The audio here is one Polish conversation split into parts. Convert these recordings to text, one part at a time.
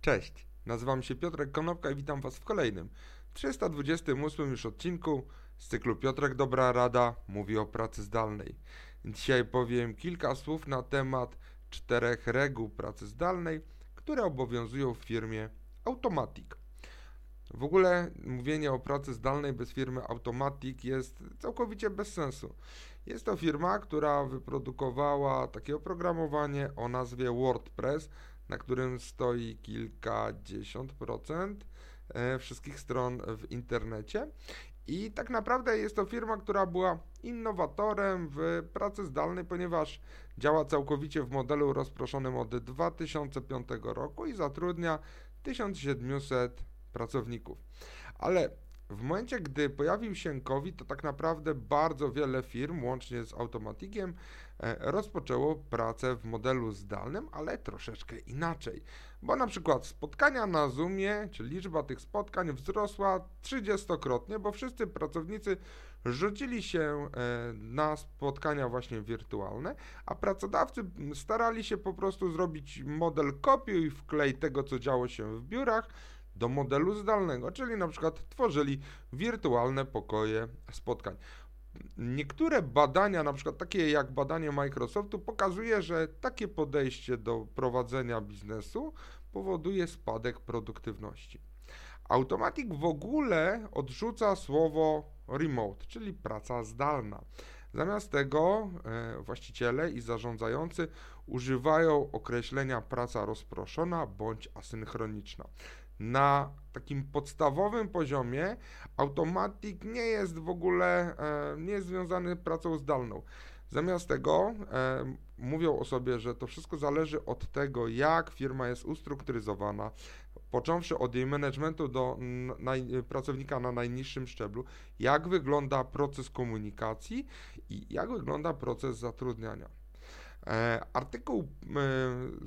Cześć, nazywam się Piotrek Konopka i witam Was w kolejnym, 328 już odcinku z cyklu Piotrek Dobra Rada mówi o pracy zdalnej. Dzisiaj powiem kilka słów na temat czterech reguł pracy zdalnej, które obowiązują w firmie Automatic. W ogóle mówienie o pracy zdalnej bez firmy Automatic jest całkowicie bez sensu. Jest to firma, która wyprodukowała takie oprogramowanie o nazwie WordPress, na którym stoi kilkadziesiąt procent e, wszystkich stron w internecie. I tak naprawdę jest to firma, która była innowatorem w pracy zdalnej, ponieważ działa całkowicie w modelu rozproszonym od 2005 roku i zatrudnia 1700 pracowników. Ale w momencie, gdy pojawił się COVID, to tak naprawdę bardzo wiele firm, łącznie z Automatigiem, e, rozpoczęło pracę w modelu zdalnym, ale troszeczkę inaczej. Bo na przykład spotkania na Zoomie, czy liczba tych spotkań wzrosła 30-krotnie, bo wszyscy pracownicy rzucili się e, na spotkania właśnie wirtualne, a pracodawcy starali się po prostu zrobić model kopiuj wklej tego, co działo się w biurach, do modelu zdalnego, czyli na przykład tworzyli wirtualne pokoje spotkań. Niektóre badania, na przykład takie jak badanie Microsoftu, pokazuje, że takie podejście do prowadzenia biznesu powoduje spadek produktywności. Automatic w ogóle odrzuca słowo remote, czyli praca zdalna. Zamiast tego e, właściciele i zarządzający używają określenia praca rozproszona bądź asynchroniczna na takim podstawowym poziomie Automatic nie jest w ogóle, e, nie jest związany pracą zdalną. Zamiast tego e, mówią o sobie, że to wszystko zależy od tego, jak firma jest ustrukturyzowana, począwszy od jej managementu do naj, pracownika na najniższym szczeblu, jak wygląda proces komunikacji i jak wygląda proces zatrudniania. E, artykuł e,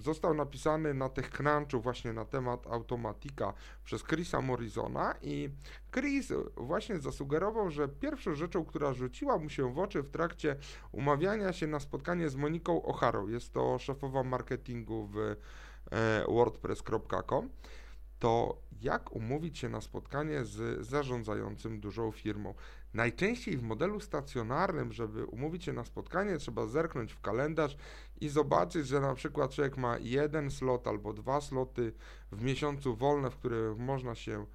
został napisany na TechCrunchu właśnie na temat automatika przez Chrisa Morrisona i Chris właśnie zasugerował, że pierwszą rzeczą, która rzuciła mu się w oczy w trakcie umawiania się na spotkanie z Moniką O'Harą, jest to szefowa marketingu w e, wordpress.com, to jak umówić się na spotkanie z zarządzającym dużą firmą. Najczęściej w modelu stacjonarnym, żeby umówić się na spotkanie, trzeba zerknąć w kalendarz i zobaczyć, że na przykład człowiek ma jeden slot albo dwa sloty w miesiącu wolne, w które można się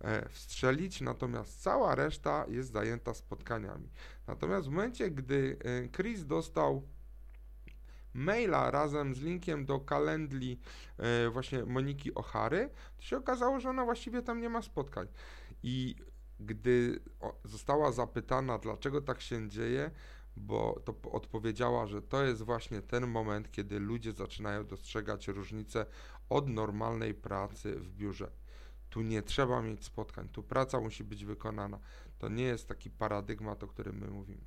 e, wstrzelić, natomiast cała reszta jest zajęta spotkaniami. Natomiast w momencie, gdy e, Chris dostał maila razem z linkiem do kalendli e, właśnie Moniki Ochary, to się okazało, że ona właściwie tam nie ma spotkań. I gdy została zapytana, dlaczego tak się dzieje, bo to odpowiedziała, że to jest właśnie ten moment, kiedy ludzie zaczynają dostrzegać różnicę od normalnej pracy w biurze. Tu nie trzeba mieć spotkań, tu praca musi być wykonana. To nie jest taki paradygmat, o którym my mówimy.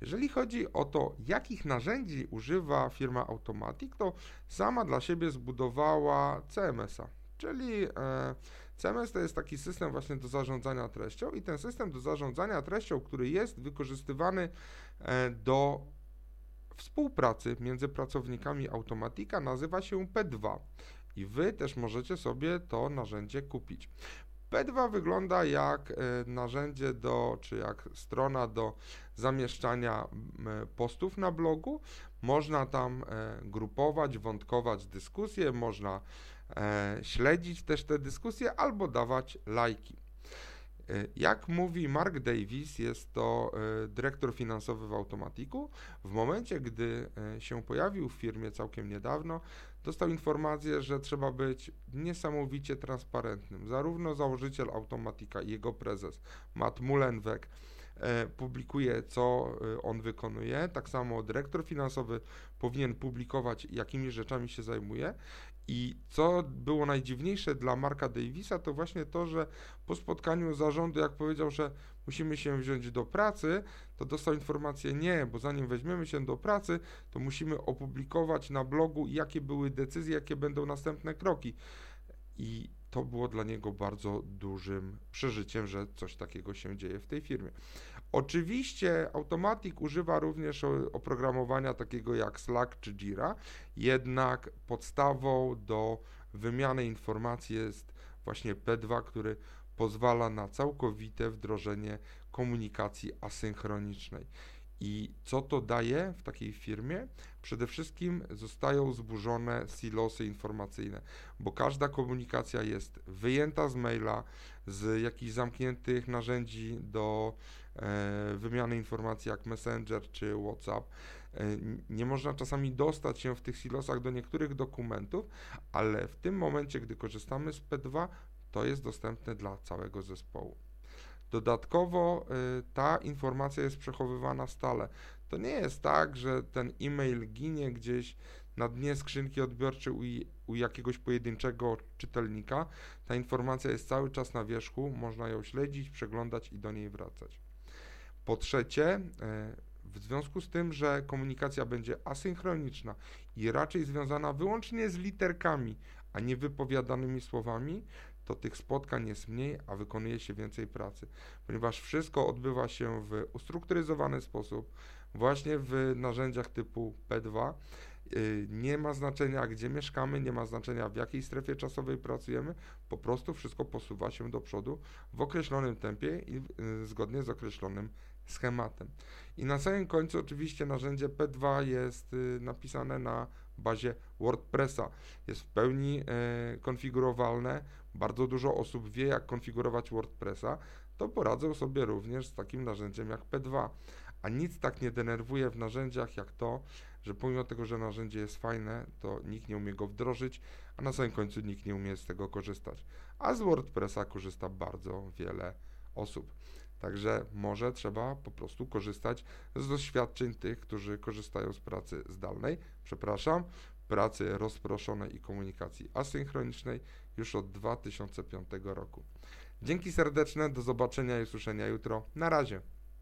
Jeżeli chodzi o to, jakich narzędzi używa firma Automatic, to sama dla siebie zbudowała CMS-a, czyli e, CMS to jest taki system właśnie do zarządzania treścią i ten system do zarządzania treścią, który jest wykorzystywany e, do współpracy między pracownikami Automatika nazywa się P2 i Wy też możecie sobie to narzędzie kupić. P2 wygląda jak e, narzędzie do, czy jak strona do zamieszczania postów na blogu. Można tam e, grupować, wątkować dyskusje, można e, śledzić też te dyskusje albo dawać lajki. Jak mówi Mark Davis, jest to dyrektor finansowy w Automatiku. W momencie, gdy się pojawił w firmie całkiem niedawno, dostał informację, że trzeba być niesamowicie transparentnym. Zarówno założyciel Automatika i jego prezes Matt Mullenweg publikuje, co e, on wykonuje. Tak samo dyrektor finansowy powinien publikować, jakimi rzeczami się zajmuje. I co było najdziwniejsze dla Marka Davisa, to właśnie to, że po spotkaniu zarządu, jak powiedział, że musimy się wziąć do pracy, to dostał informację nie, bo zanim weźmiemy się do pracy, to musimy opublikować na blogu, jakie były decyzje, jakie będą następne kroki. I to było dla niego bardzo dużym przeżyciem, że coś takiego się dzieje w tej firmie. Oczywiście Automatic używa również oprogramowania takiego jak Slack czy Jira, jednak podstawą do wymiany informacji jest właśnie P2, który pozwala na całkowite wdrożenie komunikacji asynchronicznej. I co to daje w takiej firmie? Przede wszystkim zostają zburzone silosy informacyjne, bo każda komunikacja jest wyjęta z maila, z jakichś zamkniętych narzędzi do e, wymiany informacji jak Messenger czy WhatsApp. E, nie można czasami dostać się w tych silosach do niektórych dokumentów, ale w tym momencie, gdy korzystamy z P2, to jest dostępne dla całego zespołu. Dodatkowo y, ta informacja jest przechowywana stale. To nie jest tak, że ten e-mail ginie gdzieś na dnie skrzynki odbiorczej u, u, jakiegoś pojedynczego czytelnika. Ta informacja jest cały czas na wierzchu, można ją śledzić, przeglądać i do niej wracać. Po trzecie, y, w związku z tym, że komunikacja będzie asynchroniczna i raczej związana wyłącznie z literkami, a nie wypowiadanymi słowami, to tych spotkań jest mniej, a wykonuje się więcej pracy, ponieważ wszystko odbywa się w ustrukturyzowany sposób, właśnie w narzędziach typu P2. Y, nie ma znaczenia, gdzie mieszkamy, nie ma znaczenia, w jakiej strefie czasowej pracujemy, po prostu wszystko posuwa się do przodu w określonym tempie i y, zgodnie z określonym schematem. I na samym końcu oczywiście narzędzie P2 jest y, napisane na bazie WordPressa. Jest w pełni e, konfigurowalne. Bardzo dużo osób wie, jak konfigurować WordPressa. To poradzę sobie również z takim narzędziem jak P2. A nic tak nie denerwuje w narzędziach jak to, że pomimo tego, że narzędzie jest fajne, to nikt nie umie go wdrożyć, a na samym końcu nikt nie umie z tego korzystać. A z WordPressa korzysta bardzo wiele osób. Także może trzeba po prostu korzystać z doświadczeń tych, którzy korzystają z pracy zdalnej, przepraszam, pracy rozproszonej i komunikacji asynchronicznej już od 2005 roku. Dzięki serdeczne, do zobaczenia i usłyszenia jutro. Na razie.